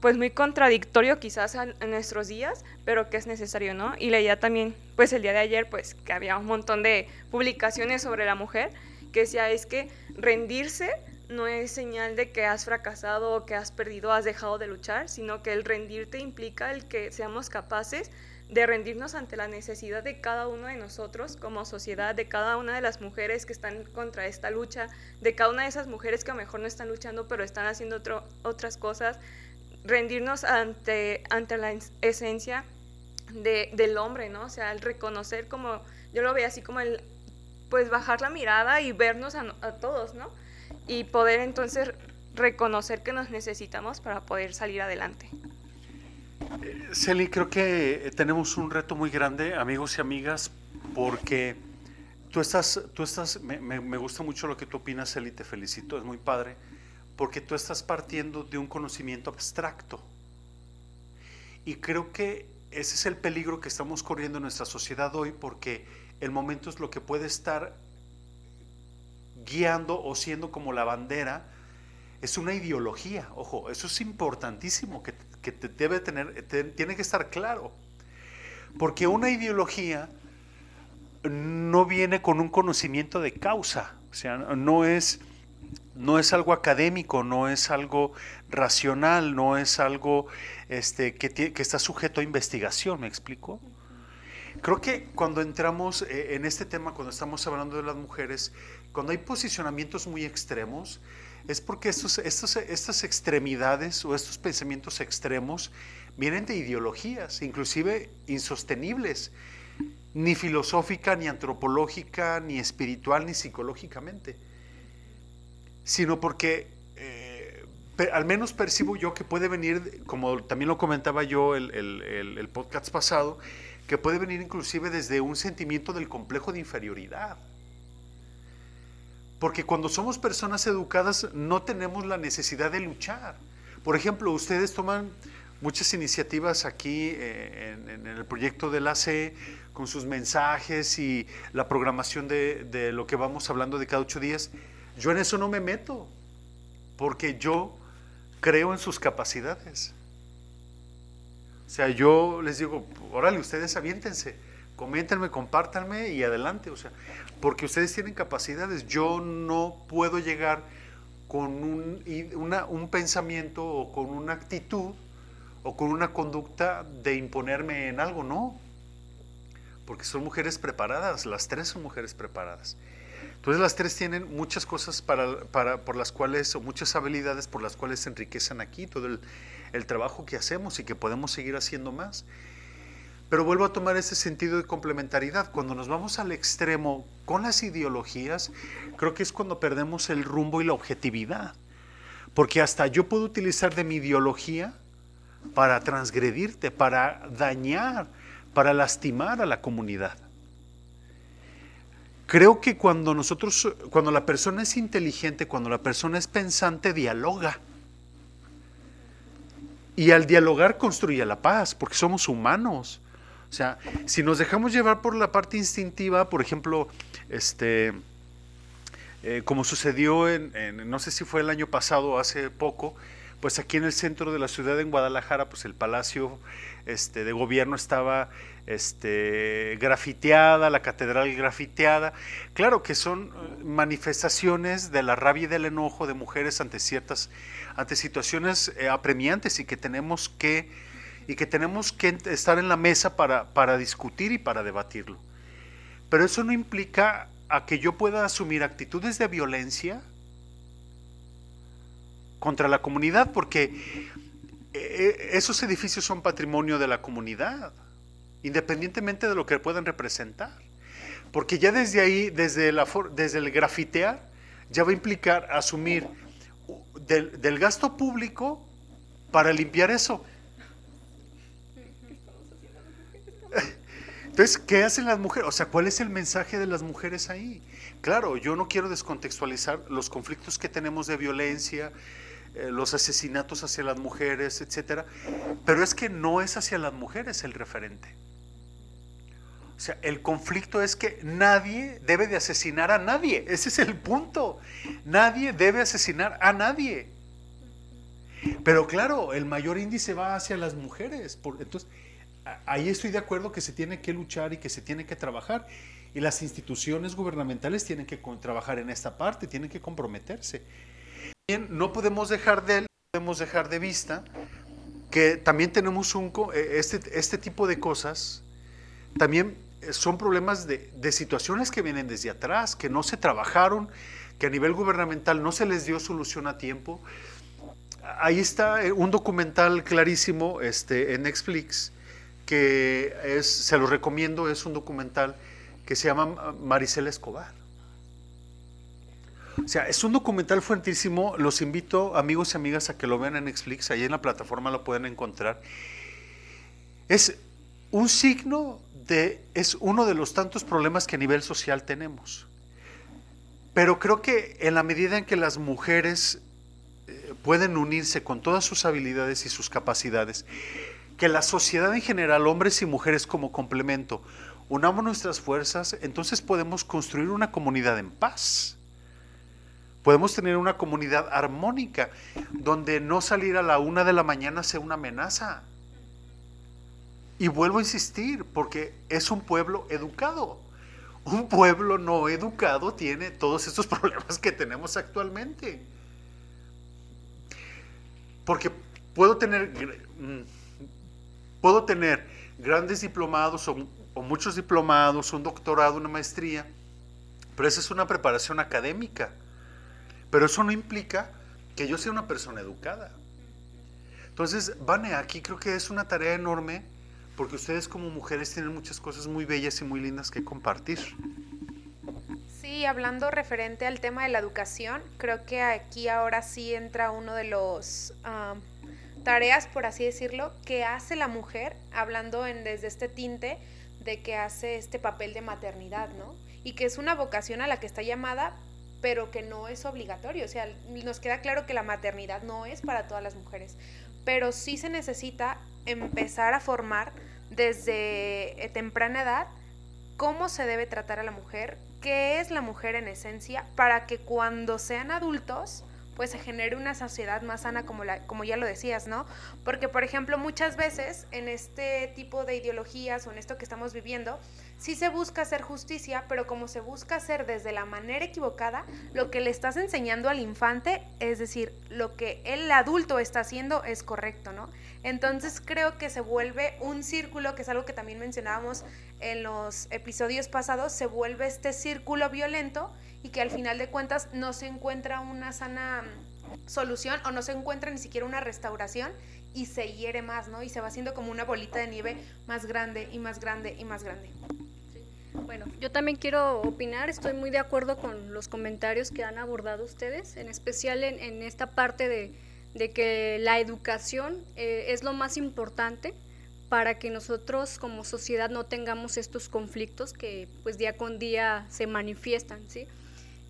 pues muy contradictorio quizás en, nuestros días, pero que es necesario, ¿no? Y leía también, pues el día de ayer, pues que había un montón de publicaciones sobre la mujer, que decía, es que rendirse no es señal de que has fracasado o que has perdido, has dejado de luchar, sino que el rendirte implica el que seamos capaces de rendirnos ante la necesidad de cada uno de nosotros como sociedad, de cada una de las mujeres que están contra esta lucha, de cada una de esas mujeres que a lo mejor no están luchando pero están haciendo otras cosas, rendirnos ante, ante la esencia de, del hombre, ¿no? O sea, el reconocer como, yo lo veo así como el, pues bajar la mirada y vernos a, todos, ¿no? Y poder entonces reconocer que nos necesitamos para poder salir adelante. Eh, Celi, creo que tenemos un reto muy grande, amigos y amigas, porque tú estás, tú estás, me, me gusta mucho lo que tú opinas, Celi, te felicito, es muy padre porque tú estás partiendo de un conocimiento abstracto. Y creo que ese es el peligro que estamos corriendo en nuestra sociedad hoy, porque el momento es lo que puede estar guiando o siendo como la bandera, es una ideología. Ojo, eso es importantísimo, que, te debe tener, tiene que estar claro. Porque una ideología no viene con un conocimiento de causa, o sea, no es no es algo académico, no es algo racional, no es algo este, que, está sujeto a investigación, ¿me explico? Creo que cuando entramos eh, en este tema, cuando estamos hablando de las mujeres, cuando hay posicionamientos muy extremos, es porque estos, estas extremidades o estos pensamientos extremos vienen de ideologías, inclusive insostenibles, ni filosófica, ni antropológica, ni espiritual, ni psicológicamente sino porque eh, al menos percibo yo que puede venir, como también lo comentaba yo el, el, podcast pasado, que puede venir inclusive desde un sentimiento del complejo de inferioridad. Porque cuando somos personas educadas no tenemos la necesidad de luchar. Por ejemplo, ustedes toman muchas iniciativas aquí eh, en, el proyecto del AC con sus mensajes y la programación de, de lo que vamos hablando de cada ocho días. Yo en eso no me meto, porque yo creo en sus capacidades. O sea, yo les digo, órale, ustedes aviéntense, coméntenme, compártanme y adelante. O sea, porque ustedes tienen capacidades. Yo no puedo llegar con un, pensamiento o con una actitud o con una conducta de imponerme en algo, no. Porque son mujeres preparadas, las tres son mujeres preparadas. Entonces las tres tienen muchas cosas para, por las cuales, o muchas habilidades por las cuales se enriquecen aquí, todo el trabajo que hacemos y que podemos seguir haciendo más. Pero vuelvo a tomar ese sentido de complementariedad. Cuando nos vamos al extremo con las ideologías, creo que es cuando perdemos el rumbo y la objetividad. Porque hasta yo puedo utilizar de mi ideología para transgredirte, para dañar, para lastimar a la comunidad. Creo que cuando nosotros, cuando la persona es inteligente, cuando la persona es pensante, dialoga. Y al dialogar construye la paz, porque somos humanos. O sea, si nos dejamos llevar por la parte instintiva, por ejemplo, este, eh, como sucedió en, no sé si fue el año pasado o hace poco, pues aquí en el centro de la ciudad, en Guadalajara, pues el Palacio este, de Gobierno estaba este, grafiteada, la catedral grafiteada. Claro que son eh, manifestaciones de la rabia y del enojo de mujeres ante ciertas, ante situaciones eh, apremiantes y que tenemos que, y que tenemos que estar en la mesa para, para discutir y para debatirlo. Pero eso no implica a que yo pueda asumir actitudes de violencia contra la comunidad, porque eh, esos edificios son patrimonio de la comunidad independientemente de lo que puedan representar. Porque ya desde ahí, desde el grafitear, ya va a implicar asumir del, del gasto público para limpiar eso. Entonces, ¿qué hacen las mujeres? O sea, ¿cuál es el mensaje de las mujeres ahí? Claro, yo no quiero descontextualizar los conflictos que tenemos de violencia, eh, los asesinatos hacia las mujeres, etcétera, pero es que no es hacia las mujeres el referente. O sea, el conflicto es que nadie debe de asesinar a nadie. Ese es el punto. Nadie debe asesinar a nadie. Pero claro, el mayor índice va hacia las mujeres. Entonces, ahí estoy de acuerdo que se tiene que luchar y que se tiene que trabajar. Y las instituciones gubernamentales tienen que trabajar en esta parte, tienen que comprometerse. Bien, no podemos dejar de, podemos dejar de vista que también tenemos un, eh, este, este tipo de cosas, también son problemas de, situaciones que vienen desde atrás, que no se trabajaron, que a nivel gubernamental no se les dio solución a tiempo. Ahí está eh, un documental clarísimo este, en Netflix que es, se lo recomiendo, es un documental que se llama Maricela Escobar. O sea, es un documental fuertísimo. Los invito, amigos y amigas, a que lo vean en Netflix. Ahí en la plataforma lo pueden encontrar. Es un signo es uno de los tantos problemas que a nivel social tenemos. Pero creo que en la medida en que las mujeres eh, pueden unirse con todas sus habilidades y sus capacidades, que la sociedad en general, hombres y mujeres como complemento, unamos nuestras fuerzas, entonces podemos construir una comunidad en paz. Podemos tener una comunidad armónica, donde no salir a la una de la mañana sea una amenaza, y vuelvo a insistir, porque es un pueblo educado. Un pueblo no educado tiene todos estos problemas que tenemos actualmente. Porque puedo tener, mm, puedo tener grandes diplomados o, muchos diplomados, un doctorado, una maestría, pero esa es una preparación académica. Pero eso no implica que yo sea una persona educada. Entonces, Vane, aquí creo que es una tarea enorme porque ustedes como mujeres tienen muchas cosas muy bellas y muy lindas que compartir. Sí, hablando referente al tema de la educación, creo que aquí ahora sí entra uno de los tareas, por así decirlo, que hace la mujer, hablando en, desde este tinte de que hace este papel de maternidad, ¿no? Y que es una vocación a la que está llamada, pero que no es obligatorio. O sea, nos queda claro que la maternidad no es para todas las mujeres, pero sí se necesita empezar a formar desde eh, temprana edad cómo se debe tratar a la mujer, qué es la mujer en esencia, para que cuando sean adultos pues se genere una sociedad más sana como, la, como ya lo decías, ¿no? Porque, por ejemplo, muchas veces en este tipo de ideologías o en esto que estamos viviendo, sí se busca hacer justicia, pero como se busca hacer desde la manera equivocada, lo que le estás enseñando al infante, es decir, lo que el adulto está haciendo es correcto, ¿no? Entonces creo que se vuelve un círculo, que es algo que también mencionábamos en los episodios pasados, se vuelve este círculo violento y que al final de cuentas no se encuentra una sana solución o no se encuentra ni siquiera una restauración y se hiere más, ¿no? Y se va haciendo como una bolita de nieve más grande y más grande y más grande. Bueno, yo también quiero opinar, estoy muy de acuerdo con los comentarios que han abordado ustedes, en especial en, esta parte de, que la educación eh, es lo más importante para que nosotros como sociedad no tengamos estos conflictos que pues día con día se manifiestan, ¿sí?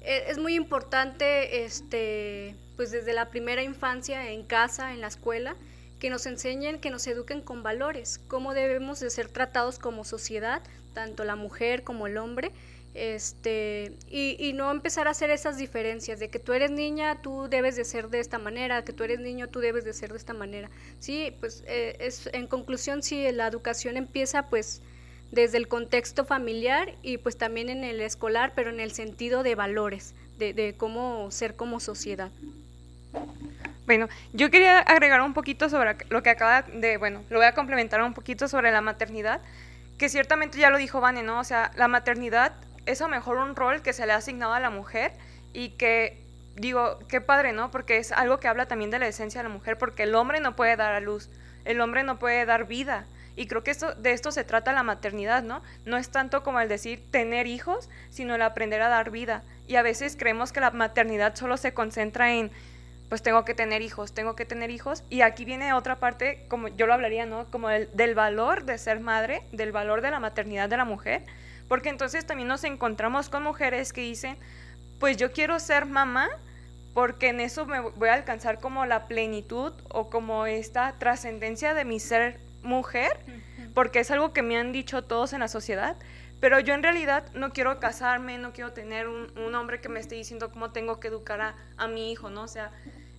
E, es muy importante este pues desde la primera infancia en casa, en la escuela, que nos enseñen, que nos eduquen con valores, cómo debemos de ser tratados como sociedad, tanto la mujer como el hombre, este, y, no empezar a hacer esas diferencias de que tú eres niña, tú debes de ser de esta manera, que tú eres niño, tú debes de ser de esta manera. Sí, pues eh, es, en conclusión, si la educación empieza pues desde el contexto familiar y pues también en el escolar, pero en el sentido de valores, de, cómo ser como sociedad. Bueno, yo quería agregar un poquito sobre lo que acaba de, bueno, lo voy a complementar un poquito sobre la maternidad, que ciertamente ya lo dijo Vane, ¿no? O sea, la maternidad es a mejor un rol que se le ha asignado a la mujer y que, digo, qué padre, ¿no? Porque es algo que habla también de la esencia de la mujer, porque el hombre no puede dar a luz, el hombre no puede dar vida. Y creo que esto, de esto se trata la maternidad, ¿no? No es tanto como el decir tener hijos, sino el aprender a dar vida. Y a veces creemos que la maternidad solo se concentra en pues tengo que tener hijos, tengo que tener hijos. Y aquí viene otra parte, como yo lo hablaría, ¿no? Como el, del valor de ser madre, del valor de la maternidad de la mujer, porque entonces también nos encontramos con mujeres que dicen, pues yo quiero ser mamá porque en eso me voy a alcanzar como la plenitud o como esta trascendencia de mi ser mujer, porque es algo que me han dicho todos en la sociedad, pero yo en realidad no quiero casarme, no quiero tener un, hombre que me esté diciendo cómo tengo que educar a, a mi hijo, ¿no? O sea,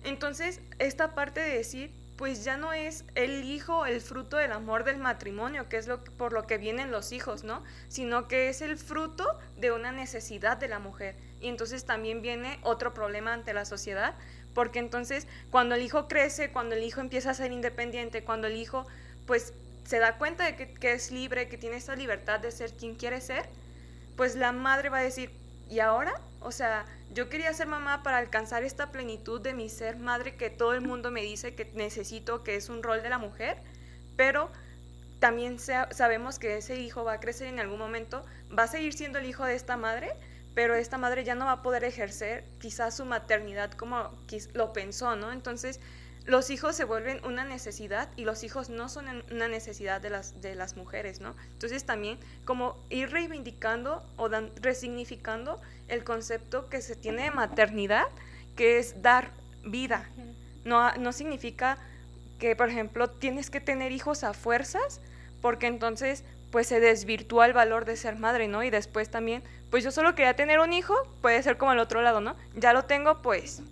entonces, esta parte de decir, pues ya no es el hijo el fruto del amor del matrimonio, que es lo por lo que vienen los hijos, ¿no? Sino que es el fruto de una necesidad de la mujer. Y entonces también viene otro problema ante la sociedad, porque entonces cuando el hijo crece, cuando el hijo empieza a ser independiente, cuando el hijo pues se da cuenta de que, es libre, que tiene esa libertad de ser quien quiere ser, pues la madre va a decir, ¿y ahora? O sea, yo quería ser mamá para alcanzar esta plenitud de mi ser madre que todo el mundo me dice que necesito, que es un rol de la mujer, pero también sabemos que ese hijo va a crecer en algún momento, va a seguir siendo el hijo de esta madre, pero esta madre ya no va a poder ejercer quizás su maternidad como lo pensó, ¿no? Entonces, los hijos se vuelven una necesidad y los hijos no son una necesidad de las, de las mujeres, ¿no? Entonces también como ir reivindicando o resignificando el concepto que se tiene de maternidad, que es dar vida. No, no significa que, por ejemplo, tienes que tener hijos a fuerzas, porque entonces pues se desvirtúa el valor de ser madre, ¿no? Y después también, pues yo solo quería tener un hijo, puede ser como el otro lado, ¿no? Ya lo tengo, pues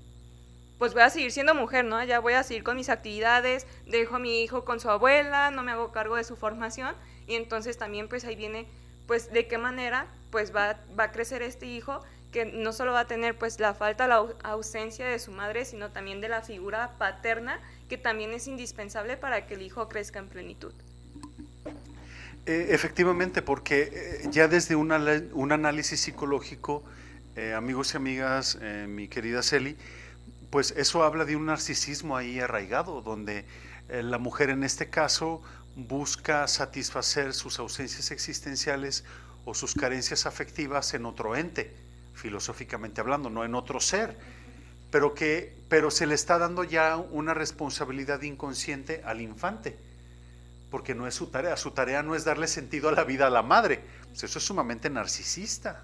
pues voy a seguir siendo mujer, ¿no? Ya voy a seguir con mis actividades, dejo a mi hijo con su abuela, no me hago cargo de su formación y entonces también pues ahí viene pues de qué manera pues va, va a crecer este hijo que no solo va a tener pues la falta, la ausencia de su madre, sino también de la figura paterna que también es indispensable para que el hijo crezca en plenitud. Eh, efectivamente, porque eh, ya desde un análisis psicológico, eh, amigos y amigas, mi querida Celi, pues eso habla de un narcisismo ahí arraigado, donde eh, la mujer en este caso busca satisfacer sus ausencias existenciales o sus carencias afectivas en otro ente, filosóficamente hablando, no en otro ser, pero que pero se le está dando ya una responsabilidad inconsciente al infante, porque no es su tarea, su tarea no es darle sentido a la vida a la madre, pues eso es sumamente narcisista.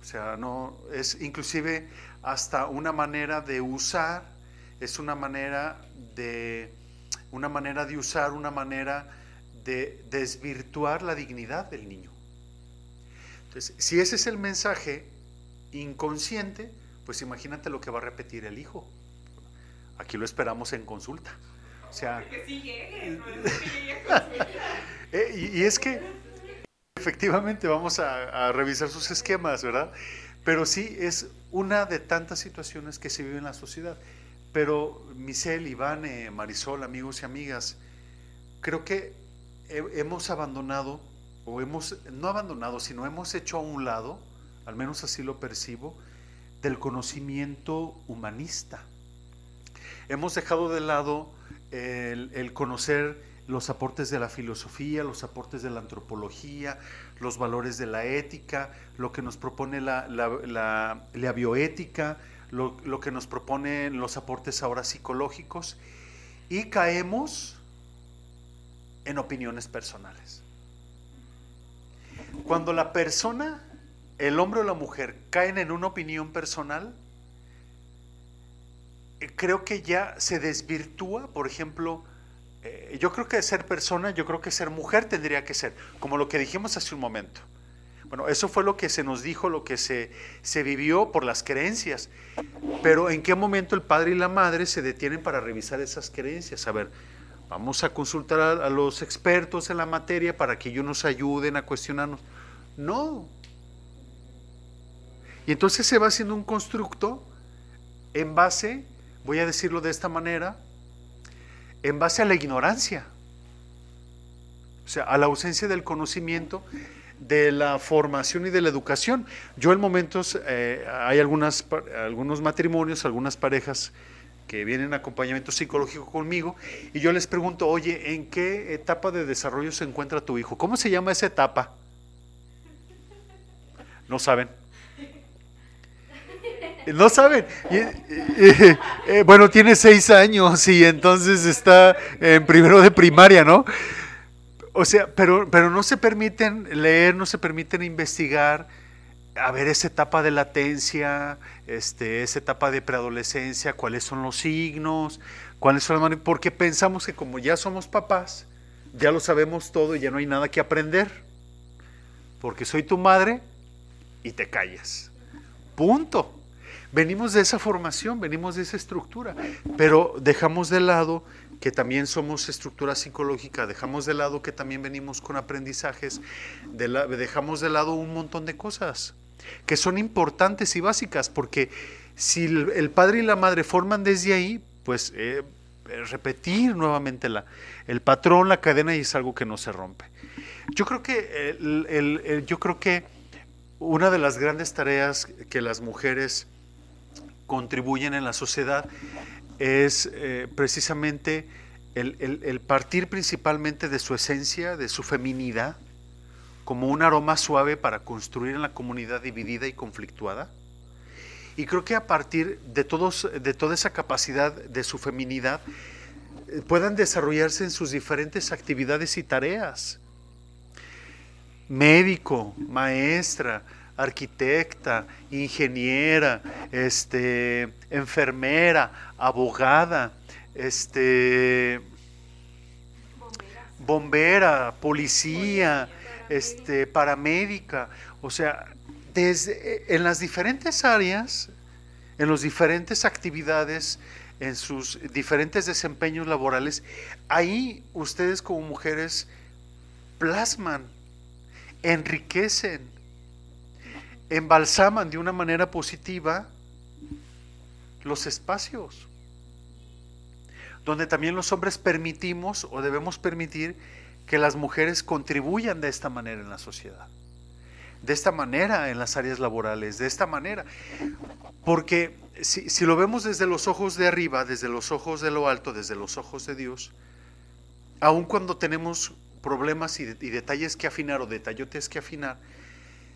O sea, no es inclusive hasta una manera de usar, es una manera de, una manera de usar, una manera de desvirtuar la dignidad del niño. Entonces, si ese es el mensaje inconsciente, pues imagínate lo que va a repetir el hijo. Aquí lo esperamos en consulta. O sea, eh, y, es que efectivamente vamos a, a revisar sus esquemas, ¿verdad? Pero sí es una de tantas situaciones que se vive en la sociedad. Pero Michelle, Iván, Marisol, amigos y amigas, creo que hemos abandonado, o hemos, no abandonado, sino hemos hecho a un lado, al menos así lo percibo, del conocimiento humanista. Hemos dejado de lado el, el conocer los aportes de la filosofía, los aportes de la antropología, los valores de la ética, lo que nos propone la, la, bioética, lo, lo, que nos proponen los aportes ahora psicológicos, y caemos en opiniones personales. Cuando la persona, el hombre o la mujer, caen en una opinión personal, eh, creo que ya se desvirtúa, por ejemplo, eh, yo creo que ser persona, yo creo que ser mujer tendría que ser, como lo que dijimos hace un momento. Bueno, eso fue lo que se nos dijo, lo que se, se vivió por las creencias. Pero ¿en qué momento el padre y la madre se detienen para revisar esas creencias? A ver, vamos a consultar a, a los expertos en la materia para que ellos nos ayuden a cuestionarnos. No. Y entonces se va haciendo un constructo en base, voy a decirlo de esta manera, en base a la ignorancia, o sea, a la ausencia del conocimiento, de la formación y de la educación. Yo en momentos, eh, hay algunos matrimonios, algunas parejas que vienen en acompañamiento psicológico conmigo y yo les pregunto, oye, ¿en qué etapa de desarrollo se encuentra tu hijo? ¿Cómo se llama esa etapa? No saben. No saben. Eh, bueno, tiene seis años y entonces está en primero de primaria, ¿no? O sea, pero, pero no se permiten leer, no se permiten investigar, a ver esa etapa de latencia, este, esa etapa de preadolescencia, cuáles son los signos, cuáles son las porque pensamos que como ya somos papás, ya lo sabemos todo y ya no hay nada que aprender. Porque soy tu madre y te callas. Punto. Venimos de esa formación, venimos de esa estructura, pero dejamos de lado que también somos estructura psicológica, dejamos de lado que también venimos con aprendizajes, dejamos de lado un montón de cosas que son importantes y básicas, porque si el, padre y la madre forman desde ahí, pues eh, repetir nuevamente la, el patrón, la cadena y es algo que no se rompe. Yo creo que, yo creo que una de las grandes tareas que las mujeres contribuyen en la sociedad es eh, precisamente el, partir principalmente de su esencia, de su feminidad, como un aroma suave para construir en la comunidad dividida y conflictuada. Y creo que a partir de, todos, de toda esa capacidad de su feminidad, eh, puedan desarrollarse en sus diferentes actividades y tareas. Médico, maestra, arquitecta, ingeniera, este, enfermera, abogada, este, bombera, policía, este, paramédica, o sea, desde en las diferentes áreas, en las diferentes actividades, en sus diferentes desempeños laborales, ahí ustedes como mujeres plasman, enriquecen, embalsaman de una manera positiva los espacios, donde también los hombres permitimos o debemos permitir que las mujeres contribuyan de esta manera en la sociedad, de esta manera en las áreas laborales, de esta manera. Porque si, si lo vemos desde los ojos de arriba, desde los ojos de lo alto, desde los ojos de Dios, aun cuando tenemos problemas y, y detalles que afinar o detallotes que afinar,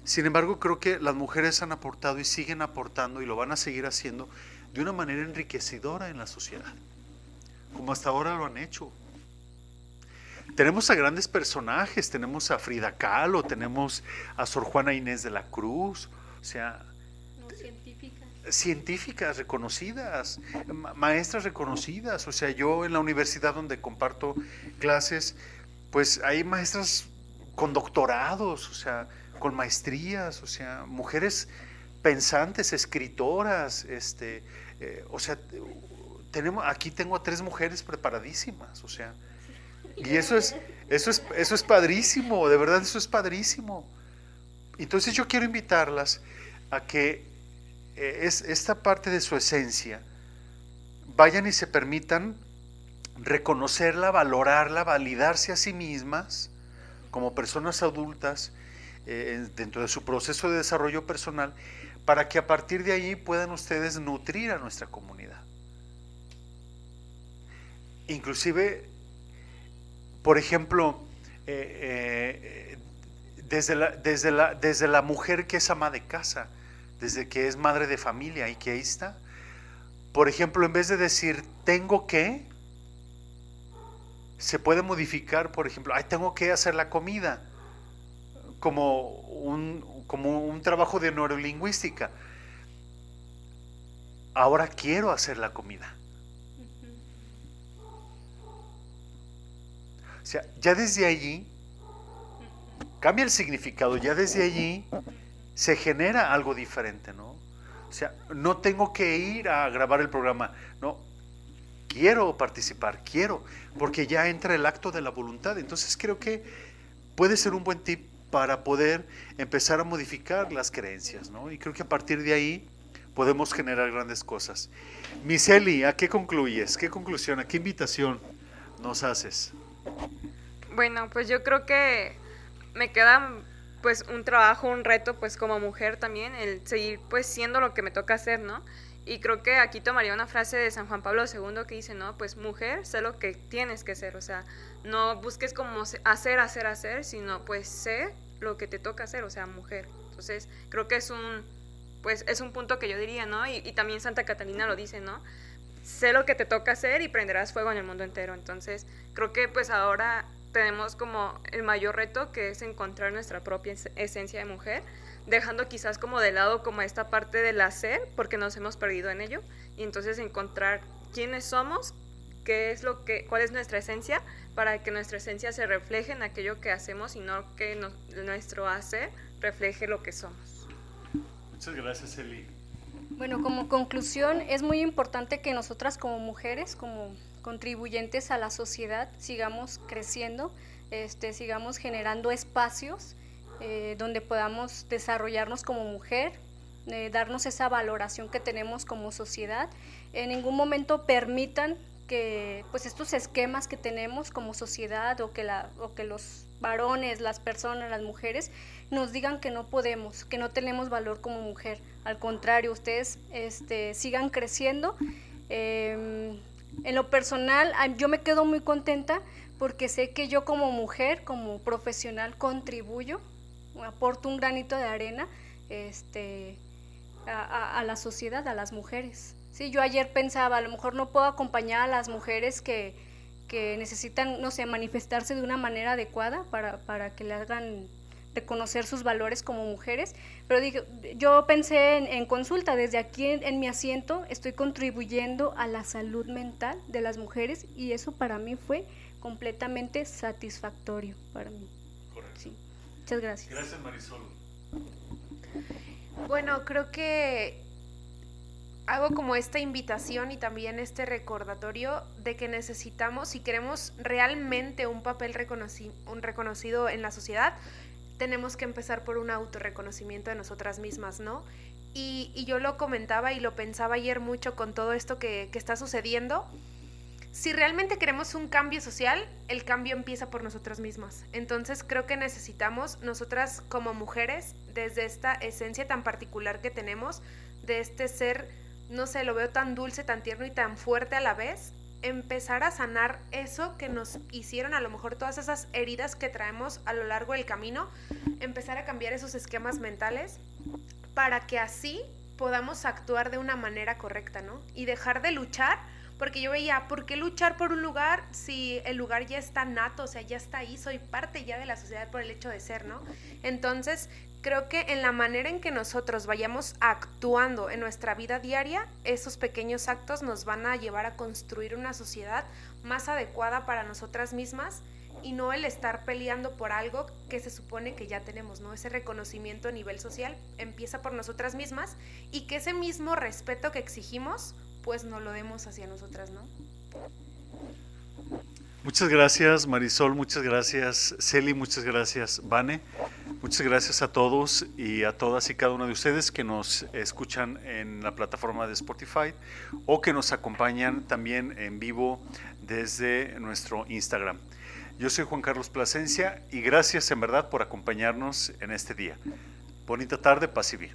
sin embargo, creo que las mujeres han aportado y siguen aportando y lo van a seguir haciendo de una manera enriquecedora en la sociedad, como hasta ahora lo han hecho. Tenemos a grandes personajes, tenemos a Frida Kahlo, tenemos a Sor Juana Inés de la Cruz, o sea, científicas. científicas reconocidas, maestras reconocidas, o sea, yo en la universidad donde comparto clases, pues hay maestras con doctorados, o sea, con maestrías, o sea, mujeres pensantes, escritoras, este, eh, o sea, tenemos, aquí tengo a tres mujeres preparadísimas, o sea, y eso es, eso es, eso es padrísimo, de verdad eso es padrísimo. Entonces yo quiero invitarlas a que eh, es, esta parte de su esencia vayan y se permitan reconocerla, valorarla, validarse a sí mismas como personas adultas eh, dentro de su proceso de desarrollo personal, para que a partir de ahí puedan ustedes nutrir a nuestra comunidad. Inclusive por ejemplo, eh, desde, la, desde, la, desde la mujer que es ama de casa, desde que es madre de familia y que ahí está. Por ejemplo, en vez de decir tengo que, se puede modificar, por ejemplo, ay, tengo que hacer la comida, como un, como un trabajo de neurolingüística. Ahora quiero hacer la comida. O sea, ya desde allí cambia el significado, ya desde allí se genera algo diferente, ¿no? O sea, no tengo que ir a grabar el programa, no, quiero participar, quiero, porque ya entra el acto de la voluntad. Entonces creo que puede ser un buen tip para poder empezar a modificar las creencias, ¿no? Y creo que a partir de ahí podemos generar grandes cosas. Miseli, ¿a qué concluyes? ¿Qué conclusión, a qué invitación nos haces? Bueno, pues yo creo que me queda pues un trabajo, un reto pues como mujer también, el seguir pues siendo lo que me toca hacer, ¿no? Y creo que aquí tomaría una frase de San Juan Pablo II que dice, no, pues mujer, sé lo que tienes que ser, o sea, no busques como hacer, hacer, hacer, sino pues sé lo que te toca hacer, o sea, mujer. Entonces, creo que es un, pues es un punto que yo diría, ¿no? Y, también Santa Catalina lo dice, ¿no? Sé lo que te toca hacer y prenderás fuego en el mundo entero. Entonces, creo que pues ahora tenemos como el mayor reto que es encontrar nuestra propia esencia de mujer, dejando quizás como de lado como esta parte del hacer, porque nos hemos perdido en ello, y entonces encontrar quiénes somos, qué es lo que, cuál es nuestra esencia, para que nuestra esencia se refleje en aquello que hacemos y no que nuestro hacer refleje lo que somos. Muchas gracias, Eli. Bueno, como conclusión, es muy importante que nosotras como mujeres, como contribuyentes a la sociedad, sigamos creciendo, este, sigamos generando espacios eh, donde podamos desarrollarnos como mujer, eh, darnos esa valoración que tenemos como sociedad. En ningún momento permitan que pues estos esquemas que tenemos como sociedad o que, la, o que los varones, las personas, las mujeres nos digan que no podemos, que no tenemos valor como mujer. Al contrario, ustedes este, sigan creciendo. Em, en lo personal, yo me quedo muy contenta porque sé que yo como mujer, como profesional, contribuyo, aporto un granito de arena este, a, la sociedad, a las mujeres. Sí, yo ayer pensaba, a lo mejor no puedo acompañar a las mujeres que, que necesitan, no sé, manifestarse de una manera adecuada para, para que le hagan reconocer sus valores como mujeres, pero digo, yo pensé en, consulta, desde aquí en, mi asiento estoy contribuyendo a la salud mental de las mujeres y eso para mí fue completamente satisfactorio para mí. Correcto. Muchas gracias. Gracias Marisol. Bueno, creo que hago como esta invitación y también este recordatorio de que necesitamos, si queremos realmente un papel un reconocido en la sociedad, tenemos que empezar por un autorreconocimiento de nosotras mismas, ¿no? Y, yo lo comentaba y lo pensaba ayer mucho con todo esto que, que está sucediendo. Si realmente queremos un cambio social, el cambio empieza por nosotras mismas. Entonces creo que necesitamos nosotras como mujeres, desde esta esencia tan particular que tenemos, de este ser, no sé, lo veo tan dulce, tan tierno y tan fuerte a la vez, empezar a sanar eso que nos hicieron, a lo mejor todas esas heridas que traemos a lo largo del camino, empezar a cambiar esos esquemas mentales para que así podamos actuar de una manera correcta, ¿no? Y dejar de luchar, porque yo veía, ¿por qué luchar por un lugar si el lugar ya está nato, o sea, ya está ahí, soy parte ya de la sociedad por el hecho de ser, ¿no? Entonces, creo que en la manera en que nosotros vayamos actuando en nuestra vida diaria, esos pequeños actos nos van a llevar a construir una sociedad más adecuada para nosotras mismas y no el estar peleando por algo que se supone que ya tenemos, ¿no? Ese reconocimiento a nivel social empieza por nosotras mismas y que ese mismo respeto que exigimos, pues no lo demos hacia nosotras, ¿no? Muchas gracias Marisol, muchas gracias Celi, muchas gracias Vane, muchas gracias a todos y a todas y cada uno de ustedes que nos escuchan en la plataforma de Spotify o que nos acompañan también en vivo desde nuestro Instagram. Yo soy Juan Carlos Plasencia y gracias en verdad por acompañarnos en este día. Bonita tarde, paz y bien.